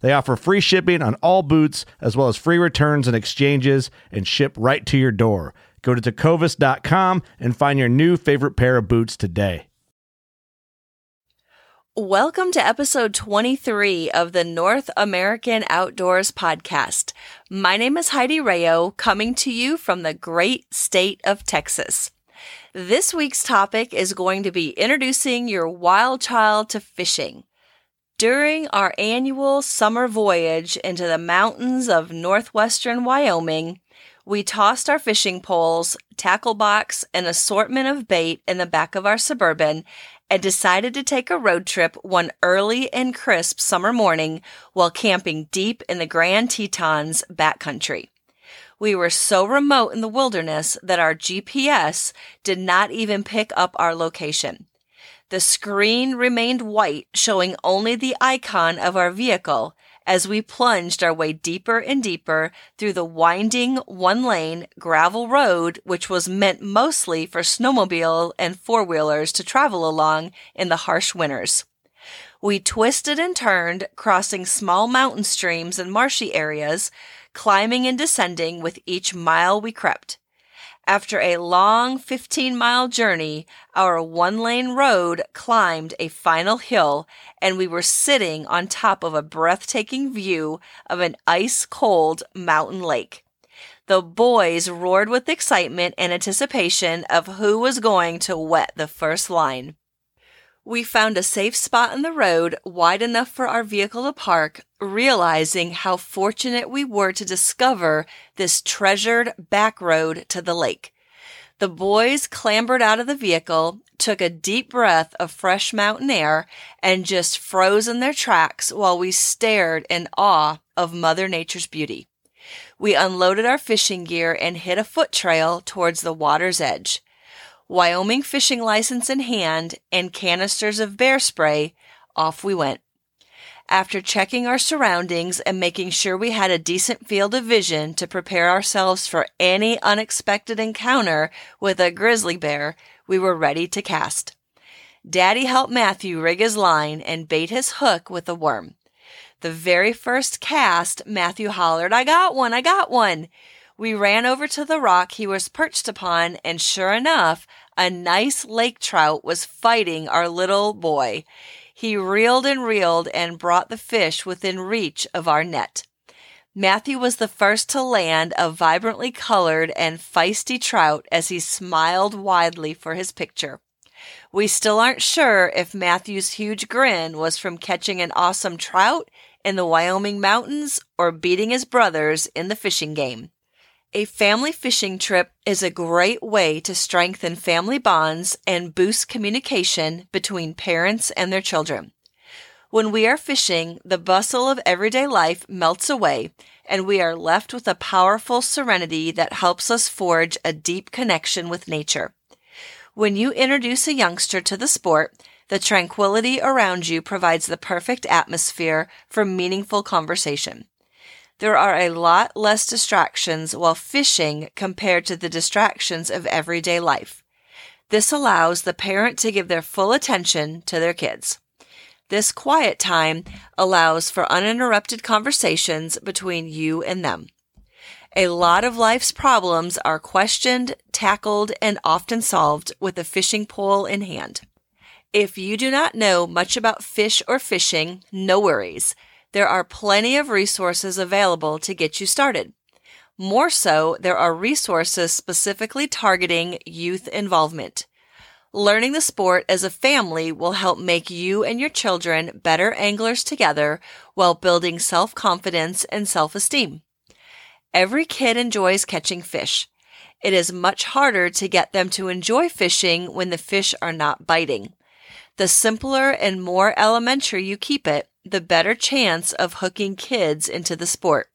They offer free shipping on all boots, as well as free returns and exchanges, and ship right to your door. Go to tecovas.com and find your new favorite pair of boots today. Welcome to episode 23 of the North American Outdoors Podcast. My name is Heidi Rayo, coming to you from the great state of Texas. This week's topic is going to be introducing your wild child to fishing. During our annual summer voyage into the mountains of northwestern Wyoming, we tossed our fishing poles, tackle box, and assortment of bait in the back of our Suburban and decided to take a road trip one early and crisp summer morning while camping deep in the Grand Tetons backcountry. We were so remote in the wilderness that our GPS did not even pick up our location. The screen remained white, showing only the icon of our vehicle as we plunged our way deeper and deeper through the winding one lane gravel road, which was meant mostly for snowmobile and four wheelers to travel along in the harsh winters. We twisted and turned, crossing small mountain streams and marshy areas, climbing and descending with each mile we crept. After a long 15 mile journey, our one lane road climbed a final hill and we were sitting on top of a breathtaking view of an ice cold mountain lake. The boys roared with excitement and anticipation of who was going to wet the first line. We found a safe spot in the road wide enough for our vehicle to park, realizing how fortunate we were to discover this treasured back road to the lake. The boys clambered out of the vehicle, took a deep breath of fresh mountain air, and just froze in their tracks while we stared in awe of Mother Nature's beauty. We unloaded our fishing gear and hit a foot trail towards the water's edge. Wyoming fishing license in hand and canisters of bear spray, off we went. After checking our surroundings and making sure we had a decent field of vision to prepare ourselves for any unexpected encounter with a grizzly bear, we were ready to cast. Daddy helped Matthew rig his line and bait his hook with a worm. The very first cast, Matthew hollered, I got one, I got one. We ran over to the rock he was perched upon, and sure enough, a nice lake trout was fighting our little boy. He reeled and reeled and brought the fish within reach of our net. Matthew was the first to land a vibrantly colored and feisty trout as he smiled widely for his picture. We still aren't sure if Matthew's huge grin was from catching an awesome trout in the Wyoming mountains or beating his brothers in the fishing game. A family fishing trip is a great way to strengthen family bonds and boost communication between parents and their children. When we are fishing, the bustle of everyday life melts away, and we are left with a powerful serenity that helps us forge a deep connection with nature. When you introduce a youngster to the sport, the tranquility around you provides the perfect atmosphere for meaningful conversation. There are a lot less distractions while fishing compared to the distractions of everyday life. This allows the parent to give their full attention to their kids. This quiet time allows for uninterrupted conversations between you and them. A lot of life's problems are questioned, tackled, and often solved with a fishing pole in hand. If you do not know much about fish or fishing, no worries. There are plenty of resources available to get you started. More so, there are resources specifically targeting youth involvement. Learning the sport as a family will help make you and your children better anglers together while building self confidence and self esteem. Every kid enjoys catching fish. It is much harder to get them to enjoy fishing when the fish are not biting. The simpler and more elementary you keep it, the better chance of hooking kids into the sport.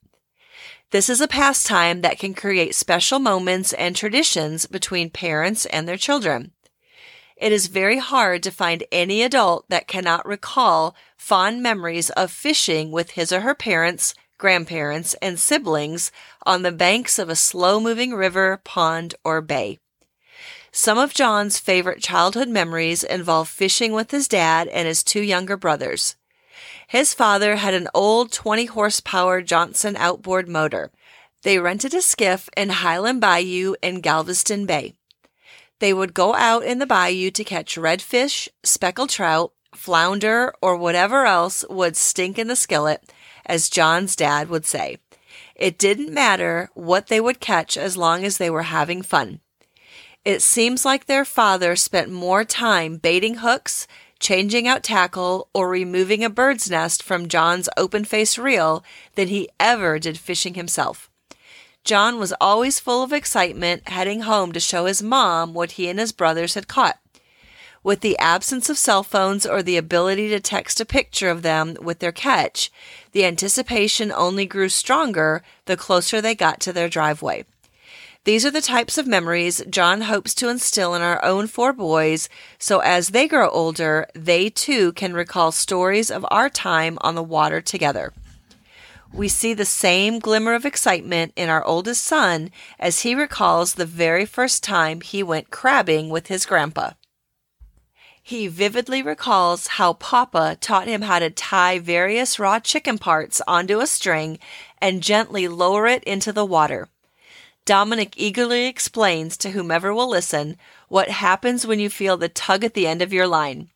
This is a pastime that can create special moments and traditions between parents and their children. It is very hard to find any adult that cannot recall fond memories of fishing with his or her parents, grandparents, and siblings on the banks of a slow moving river, pond, or bay. Some of John's favorite childhood memories involve fishing with his dad and his two younger brothers. His father had an old 20 horsepower Johnson outboard motor. They rented a skiff in Highland Bayou in Galveston Bay. They would go out in the bayou to catch redfish, speckled trout, flounder, or whatever else would stink in the skillet as John's dad would say. It didn't matter what they would catch as long as they were having fun. It seems like their father spent more time baiting hooks, changing out tackle, or removing a bird's nest from John's open face reel than he ever did fishing himself. John was always full of excitement, heading home to show his mom what he and his brothers had caught. With the absence of cell phones or the ability to text a picture of them with their catch, the anticipation only grew stronger the closer they got to their driveway. These are the types of memories John hopes to instill in our own four boys so as they grow older, they too can recall stories of our time on the water together. We see the same glimmer of excitement in our oldest son as he recalls the very first time he went crabbing with his grandpa. He vividly recalls how Papa taught him how to tie various raw chicken parts onto a string and gently lower it into the water. Dominic eagerly explains to whomever will listen what happens when you feel the tug at the end of your line.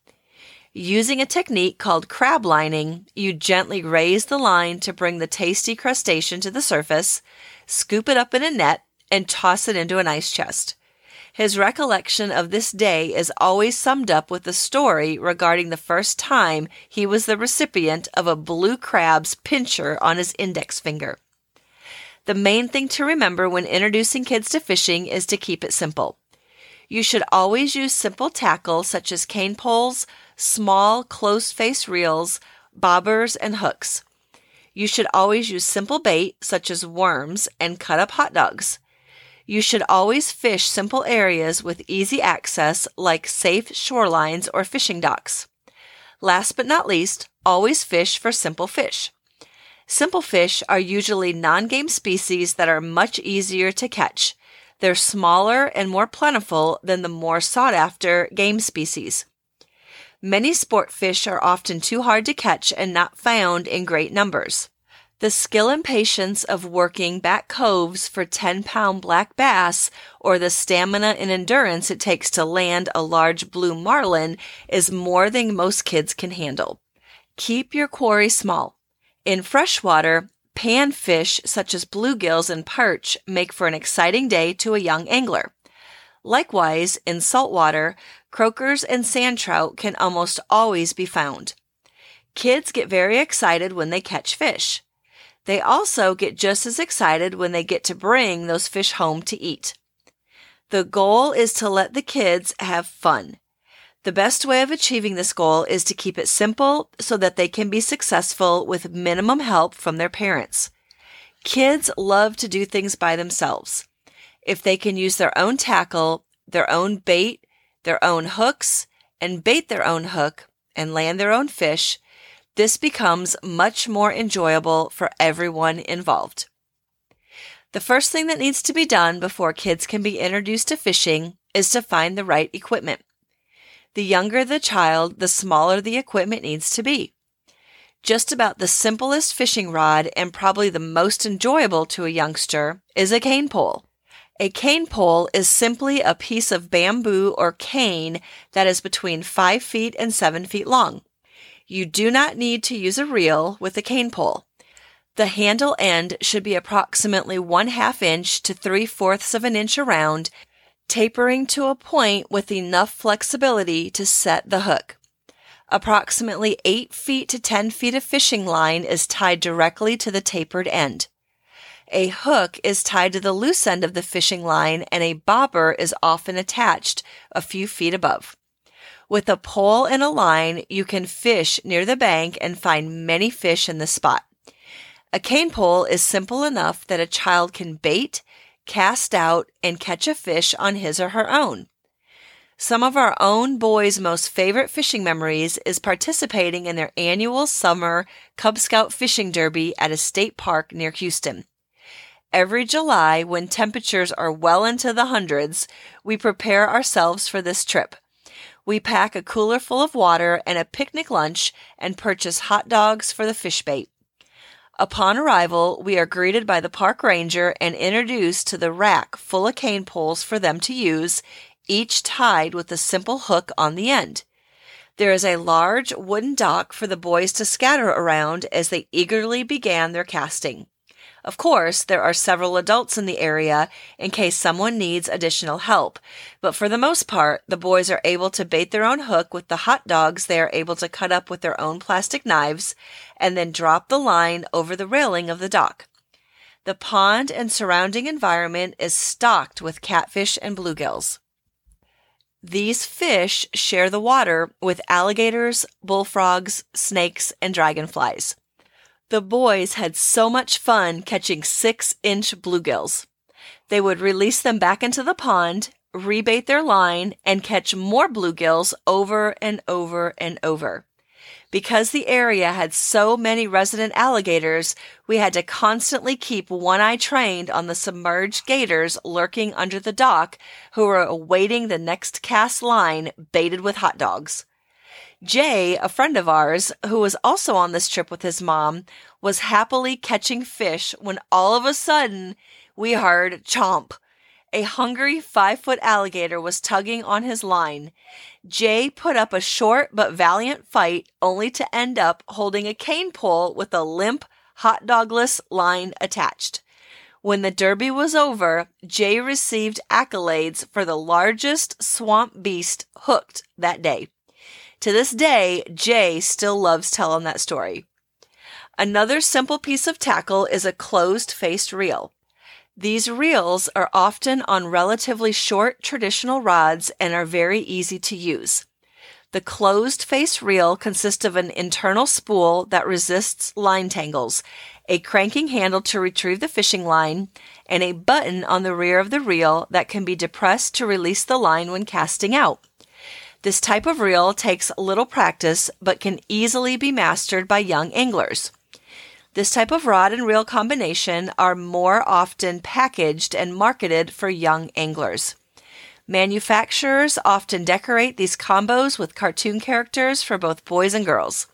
Using a technique called crab lining, you gently raise the line to bring the tasty crustacean to the surface, scoop it up in a net, and toss it into an ice chest. His recollection of this day is always summed up with a story regarding the first time he was the recipient of a blue crab's pincher on his index finger. The main thing to remember when introducing kids to fishing is to keep it simple. You should always use simple tackle such as cane poles, small closed face reels, bobbers, and hooks. You should always use simple bait such as worms and cut up hot dogs. You should always fish simple areas with easy access like safe shorelines or fishing docks. Last but not least, always fish for simple fish. Simple fish are usually non game species that are much easier to catch. They're smaller and more plentiful than the more sought after game species. Many sport fish are often too hard to catch and not found in great numbers. The skill and patience of working back coves for 10 pound black bass or the stamina and endurance it takes to land a large blue marlin is more than most kids can handle. Keep your quarry small. In freshwater, panfish such as bluegills and perch make for an exciting day to a young angler. Likewise, in saltwater, croakers and sand trout can almost always be found. Kids get very excited when they catch fish. They also get just as excited when they get to bring those fish home to eat. The goal is to let the kids have fun. The best way of achieving this goal is to keep it simple so that they can be successful with minimum help from their parents. Kids love to do things by themselves. If they can use their own tackle, their own bait, their own hooks, and bait their own hook and land their own fish, This becomes much more enjoyable for everyone involved. The first thing that needs to be done before kids can be introduced to fishing is to find the right equipment. The younger the child, the smaller the equipment needs to be. Just about the simplest fishing rod and probably the most enjoyable to a youngster is a cane pole. A cane pole is simply a piece of bamboo or cane that is between 5 feet and 7 feet long. You do not need to use a reel with a cane pole. The handle end should be approximately one half inch to three fourths of an inch around, tapering to a point with enough flexibility to set the hook. Approximately 8 feet to 10 feet of fishing line is tied directly to the tapered end. A hook is tied to the loose end of the fishing line and a bobber is often attached a few feet above. With a pole and a line, you can fish near the bank and find many fish in the spot. A cane pole is simple enough that a child can bait, cast out, and catch a fish on his or her own. Some of our own boys' most favorite fishing memories is participating in their annual summer Cub Scout fishing derby at a state park near Houston. Every July, when temperatures are well into the hundreds, we prepare ourselves for this trip. We pack a cooler full of water and a picnic lunch and purchase hot dogs for the fish bait. Upon arrival, we are greeted by the park ranger and introduced to the rack full of cane poles for them to use, each tied with a simple hook on the end. There is a large wooden dock for the boys to scatter around as they eagerly began their casting. Of course, there are several adults in the area in case someone needs additional help, but for the most part, the boys are able to bait their own hook with the hot dogs they are able to cut up with their own plastic knives and then drop the line over the railing of the dock. The pond and surrounding environment is stocked with catfish and bluegills. These fish share the water with alligators, bullfrogs, snakes, and dragonflies. The boys had so much fun catching six inch bluegills. They would release them back into the pond, rebait their line, and catch more bluegills over and over and over. Because the area had so many resident alligators, we had to constantly keep one eye trained on the submerged gators lurking under the dock who were awaiting the next cast line baited with hot dogs. Jay, a friend of ours, who was also on this trip with his mom, was happily catching fish when all of a sudden we heard chomp. A hungry five foot alligator was tugging on his line. Jay put up a short but valiant fight only to end up holding a cane pole with a limp, hot dogless line attached. When the derby was over, Jay received accolades for the largest swamp beast hooked that day. To this day, Jay still loves telling that story. Another simple piece of tackle is a closed faced reel. These reels are often on relatively short traditional rods and are very easy to use. The closed face reel consists of an internal spool that resists line tangles, a cranking handle to retrieve the fishing line, and a button on the rear of the reel that can be depressed to release the line when casting out. This type of reel takes little practice but can easily be mastered by young anglers. This type of rod and reel combination are more often packaged and marketed for young anglers. Manufacturers often decorate these combos with cartoon characters for both boys and girls.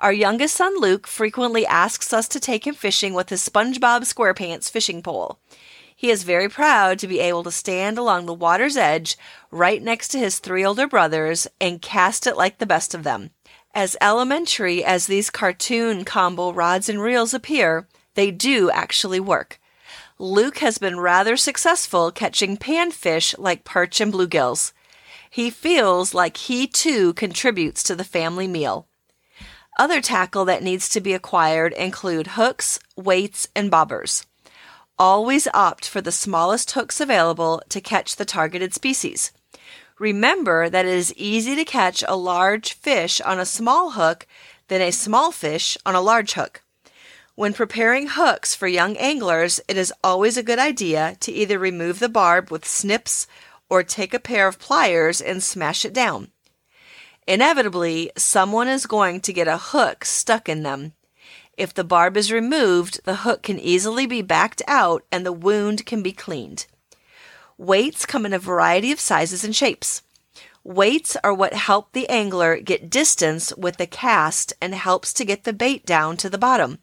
Our youngest son Luke frequently asks us to take him fishing with his SpongeBob SquarePants fishing pole. He is very proud to be able to stand along the water's edge right next to his three older brothers and cast it like the best of them. As elementary as these cartoon combo rods and reels appear, they do actually work. Luke has been rather successful catching panfish like perch and bluegills. He feels like he too contributes to the family meal. Other tackle that needs to be acquired include hooks, weights, and bobbers. Always opt for the smallest hooks available to catch the targeted species. Remember that it is easy to catch a large fish on a small hook than a small fish on a large hook. When preparing hooks for young anglers, it is always a good idea to either remove the barb with snips or take a pair of pliers and smash it down. Inevitably, someone is going to get a hook stuck in them. If the barb is removed, the hook can easily be backed out and the wound can be cleaned. Weights come in a variety of sizes and shapes. Weights are what help the angler get distance with the cast and helps to get the bait down to the bottom.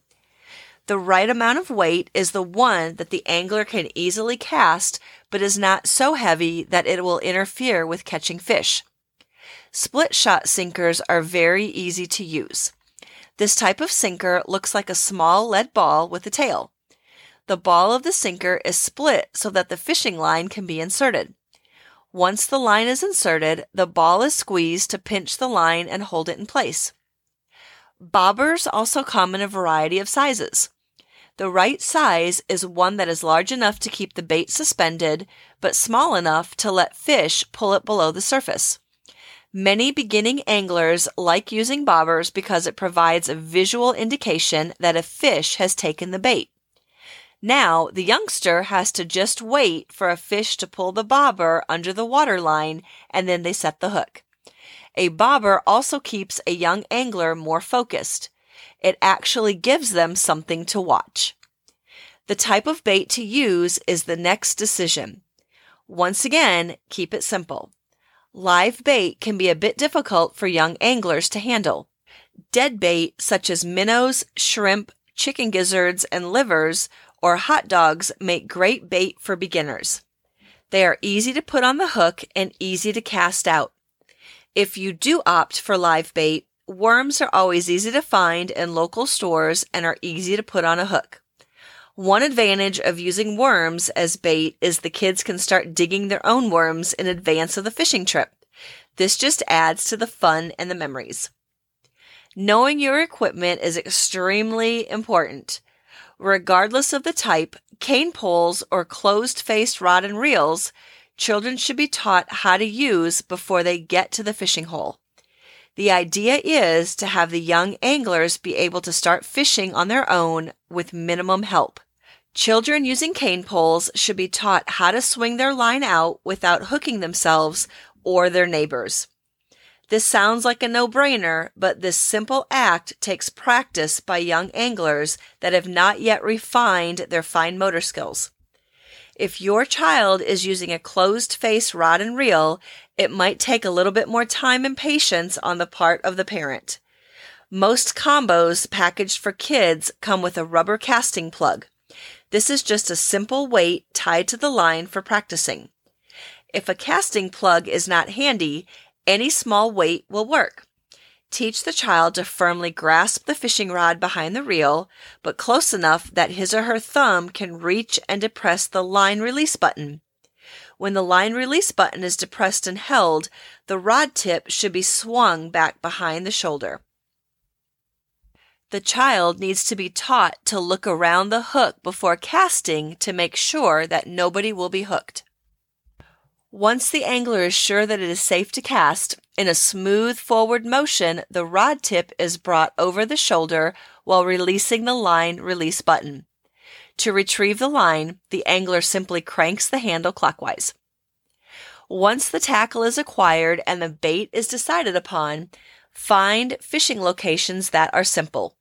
The right amount of weight is the one that the angler can easily cast, but is not so heavy that it will interfere with catching fish. Split shot sinkers are very easy to use. This type of sinker looks like a small lead ball with a tail. The ball of the sinker is split so that the fishing line can be inserted. Once the line is inserted, the ball is squeezed to pinch the line and hold it in place. Bobbers also come in a variety of sizes. The right size is one that is large enough to keep the bait suspended, but small enough to let fish pull it below the surface. Many beginning anglers like using bobbers because it provides a visual indication that a fish has taken the bait. Now, the youngster has to just wait for a fish to pull the bobber under the water line and then they set the hook. A bobber also keeps a young angler more focused. It actually gives them something to watch. The type of bait to use is the next decision. Once again, keep it simple. Live bait can be a bit difficult for young anglers to handle. Dead bait, such as minnows, shrimp, chicken gizzards, and livers, or hot dogs make great bait for beginners. They are easy to put on the hook and easy to cast out. If you do opt for live bait, worms are always easy to find in local stores and are easy to put on a hook. One advantage of using worms as bait is the kids can start digging their own worms in advance of the fishing trip. This just adds to the fun and the memories. Knowing your equipment is extremely important. Regardless of the type, cane poles or closed faced rod and reels, children should be taught how to use before they get to the fishing hole. The idea is to have the young anglers be able to start fishing on their own with minimum help. Children using cane poles should be taught how to swing their line out without hooking themselves or their neighbors. This sounds like a no brainer, but this simple act takes practice by young anglers that have not yet refined their fine motor skills. If your child is using a closed face rod and reel, it might take a little bit more time and patience on the part of the parent. Most combos packaged for kids come with a rubber casting plug. This is just a simple weight tied to the line for practicing. If a casting plug is not handy, any small weight will work. Teach the child to firmly grasp the fishing rod behind the reel, but close enough that his or her thumb can reach and depress the line release button. When the line release button is depressed and held, the rod tip should be swung back behind the shoulder. The child needs to be taught to look around the hook before casting to make sure that nobody will be hooked. Once the angler is sure that it is safe to cast, in a smooth forward motion, the rod tip is brought over the shoulder while releasing the line release button. To retrieve the line, the angler simply cranks the handle clockwise. Once the tackle is acquired and the bait is decided upon, find fishing locations that are simple.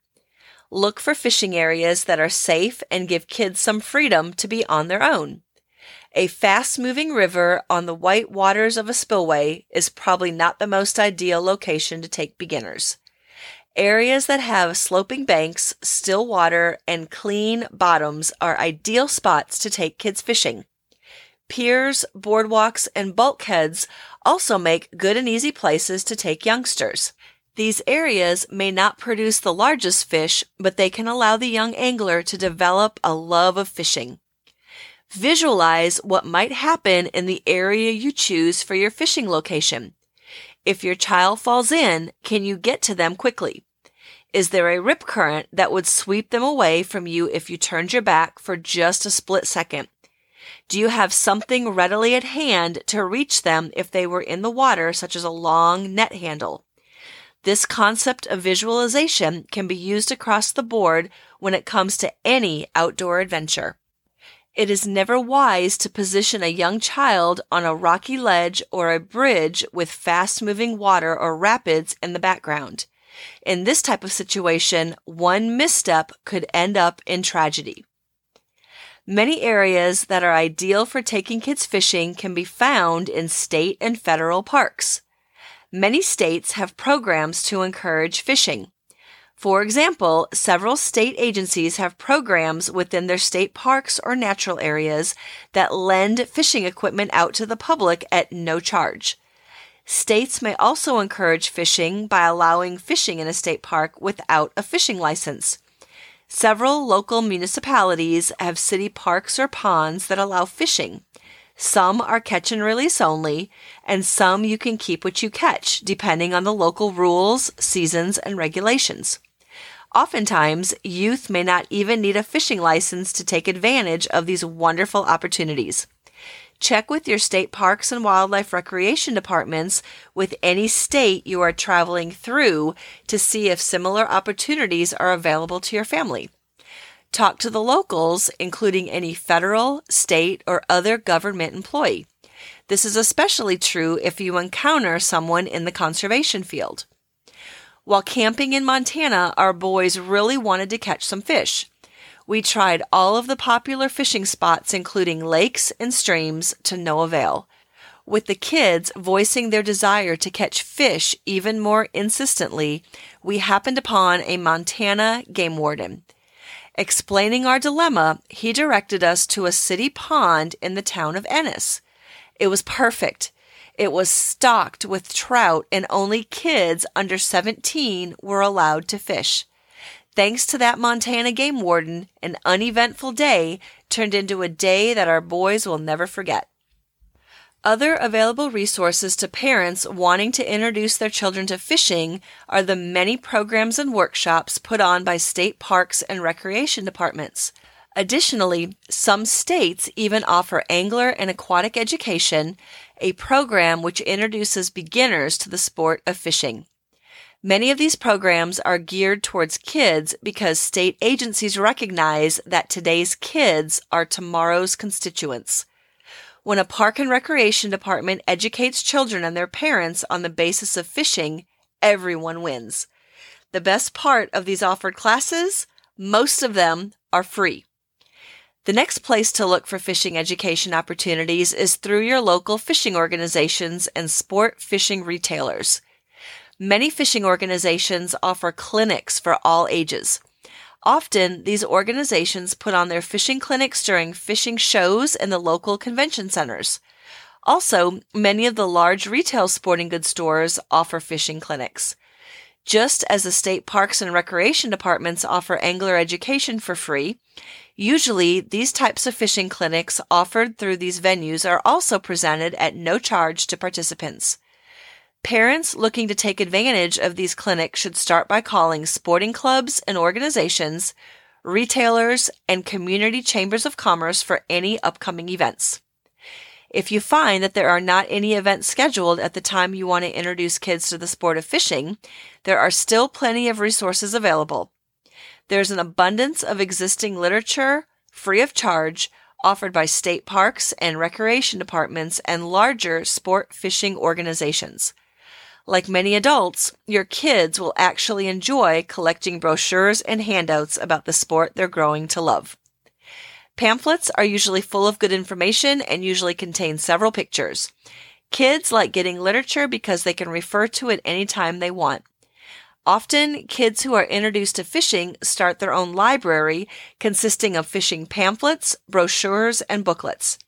Look for fishing areas that are safe and give kids some freedom to be on their own. A fast moving river on the white waters of a spillway is probably not the most ideal location to take beginners. Areas that have sloping banks, still water, and clean bottoms are ideal spots to take kids fishing. Piers, boardwalks, and bulkheads also make good and easy places to take youngsters. These areas may not produce the largest fish, but they can allow the young angler to develop a love of fishing. Visualize what might happen in the area you choose for your fishing location. If your child falls in, can you get to them quickly? Is there a rip current that would sweep them away from you if you turned your back for just a split second? Do you have something readily at hand to reach them if they were in the water, such as a long net handle? This concept of visualization can be used across the board when it comes to any outdoor adventure. It is never wise to position a young child on a rocky ledge or a bridge with fast moving water or rapids in the background. In this type of situation, one misstep could end up in tragedy. Many areas that are ideal for taking kids fishing can be found in state and federal parks. Many states have programs to encourage fishing. For example, several state agencies have programs within their state parks or natural areas that lend fishing equipment out to the public at no charge. States may also encourage fishing by allowing fishing in a state park without a fishing license. Several local municipalities have city parks or ponds that allow fishing. Some are catch and release only, and some you can keep what you catch, depending on the local rules, seasons, and regulations. Oftentimes, youth may not even need a fishing license to take advantage of these wonderful opportunities. Check with your state parks and wildlife recreation departments with any state you are traveling through to see if similar opportunities are available to your family. Talk to the locals, including any federal, state, or other government employee. This is especially true if you encounter someone in the conservation field. While camping in Montana, our boys really wanted to catch some fish. We tried all of the popular fishing spots, including lakes and streams, to no avail. With the kids voicing their desire to catch fish even more insistently, we happened upon a Montana game warden. Explaining our dilemma, he directed us to a city pond in the town of Ennis. It was perfect. It was stocked with trout, and only kids under 17 were allowed to fish. Thanks to that Montana game warden, an uneventful day turned into a day that our boys will never forget. Other available resources to parents wanting to introduce their children to fishing are the many programs and workshops put on by state parks and recreation departments. Additionally, some states even offer angler and aquatic education, a program which introduces beginners to the sport of fishing. Many of these programs are geared towards kids because state agencies recognize that today's kids are tomorrow's constituents. When a park and recreation department educates children and their parents on the basis of fishing, everyone wins. The best part of these offered classes, most of them are free. The next place to look for fishing education opportunities is through your local fishing organizations and sport fishing retailers. Many fishing organizations offer clinics for all ages. Often, these organizations put on their fishing clinics during fishing shows in the local convention centers. Also, many of the large retail sporting goods stores offer fishing clinics. Just as the state parks and recreation departments offer angler education for free, usually these types of fishing clinics offered through these venues are also presented at no charge to participants. Parents looking to take advantage of these clinics should start by calling sporting clubs and organizations, retailers, and community chambers of commerce for any upcoming events. If you find that there are not any events scheduled at the time you want to introduce kids to the sport of fishing, there are still plenty of resources available. There's an abundance of existing literature, free of charge, offered by state parks and recreation departments and larger sport fishing organizations. Like many adults, your kids will actually enjoy collecting brochures and handouts about the sport they're growing to love. Pamphlets are usually full of good information and usually contain several pictures. Kids like getting literature because they can refer to it anytime they want. Often, kids who are introduced to fishing start their own library consisting of fishing pamphlets, brochures, and booklets.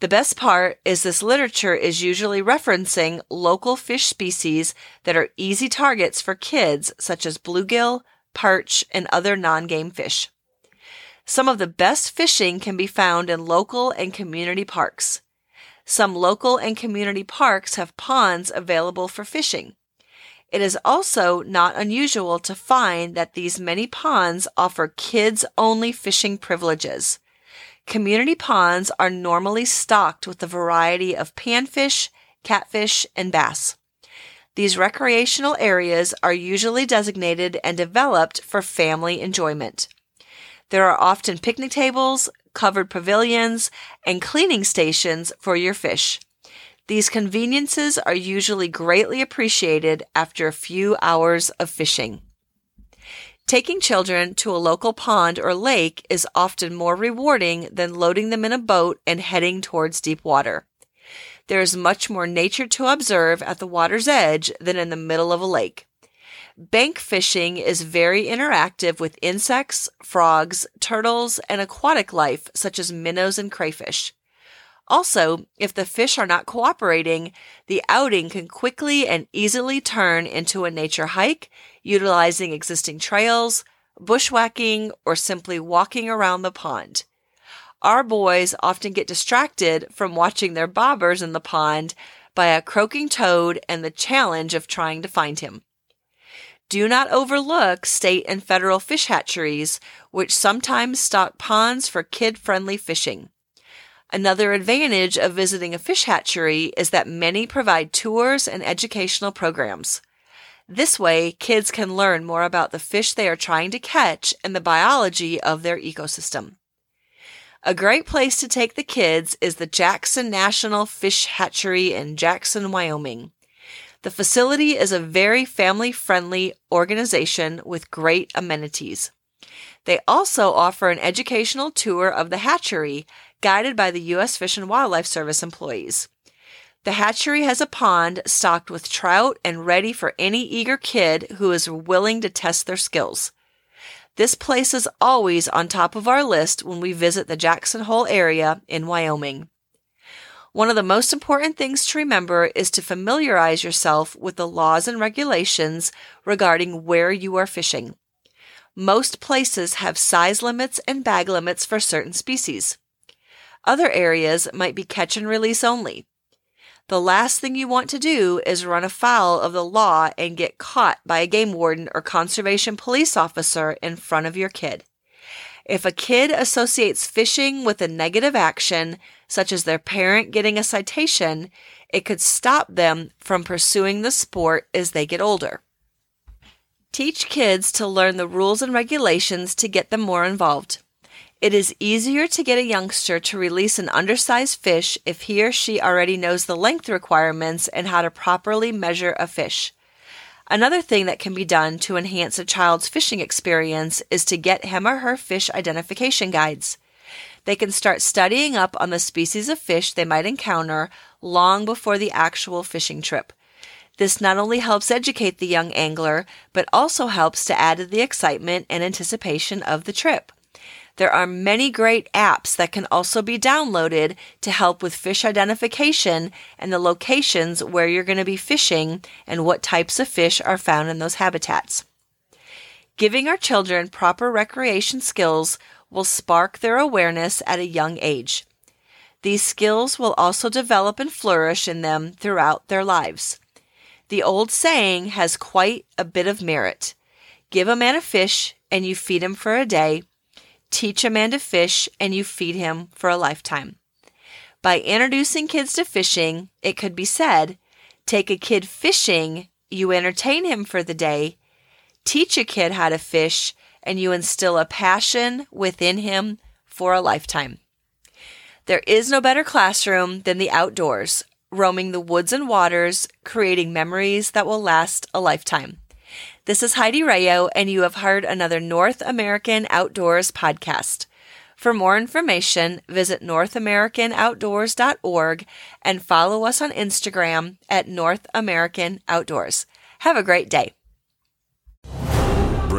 The best part is this literature is usually referencing local fish species that are easy targets for kids, such as bluegill, perch, and other non game fish. Some of the best fishing can be found in local and community parks. Some local and community parks have ponds available for fishing. It is also not unusual to find that these many ponds offer kids only fishing privileges. Community ponds are normally stocked with a variety of panfish, catfish, and bass. These recreational areas are usually designated and developed for family enjoyment. There are often picnic tables, covered pavilions, and cleaning stations for your fish. These conveniences are usually greatly appreciated after a few hours of fishing. Taking children to a local pond or lake is often more rewarding than loading them in a boat and heading towards deep water. There is much more nature to observe at the water's edge than in the middle of a lake. Bank fishing is very interactive with insects, frogs, turtles, and aquatic life such as minnows and crayfish. Also, if the fish are not cooperating, the outing can quickly and easily turn into a nature hike, utilizing existing trails, bushwhacking, or simply walking around the pond. Our boys often get distracted from watching their bobbers in the pond by a croaking toad and the challenge of trying to find him. Do not overlook state and federal fish hatcheries, which sometimes stock ponds for kid friendly fishing. Another advantage of visiting a fish hatchery is that many provide tours and educational programs. This way, kids can learn more about the fish they are trying to catch and the biology of their ecosystem. A great place to take the kids is the Jackson National Fish Hatchery in Jackson, Wyoming. The facility is a very family friendly organization with great amenities. They also offer an educational tour of the hatchery guided by the U.S. Fish and Wildlife Service employees. The hatchery has a pond stocked with trout and ready for any eager kid who is willing to test their skills. This place is always on top of our list when we visit the Jackson Hole area in Wyoming. One of the most important things to remember is to familiarize yourself with the laws and regulations regarding where you are fishing. Most places have size limits and bag limits for certain species. Other areas might be catch and release only. The last thing you want to do is run afoul of the law and get caught by a game warden or conservation police officer in front of your kid. If a kid associates fishing with a negative action, such as their parent getting a citation, it could stop them from pursuing the sport as they get older. Teach kids to learn the rules and regulations to get them more involved. It is easier to get a youngster to release an undersized fish if he or she already knows the length requirements and how to properly measure a fish. Another thing that can be done to enhance a child's fishing experience is to get him or her fish identification guides. They can start studying up on the species of fish they might encounter long before the actual fishing trip. This not only helps educate the young angler, but also helps to add to the excitement and anticipation of the trip. There are many great apps that can also be downloaded to help with fish identification and the locations where you're going to be fishing and what types of fish are found in those habitats. Giving our children proper recreation skills will spark their awareness at a young age. These skills will also develop and flourish in them throughout their lives. The old saying has quite a bit of merit. Give a man a fish and you feed him for a day, teach a man to fish, and you feed him for a lifetime. By introducing kids to fishing, it could be said take a kid fishing, you entertain him for the day, teach a kid how to fish, and you instill a passion within him for a lifetime. There is no better classroom than the outdoors, roaming the woods and waters, creating memories that will last a lifetime. This is Heidi Rayo, and you have heard another North American Outdoors podcast. For more information, visit NorthAmericanOutdoors.org and follow us on Instagram at North American Outdoors. Have a great day.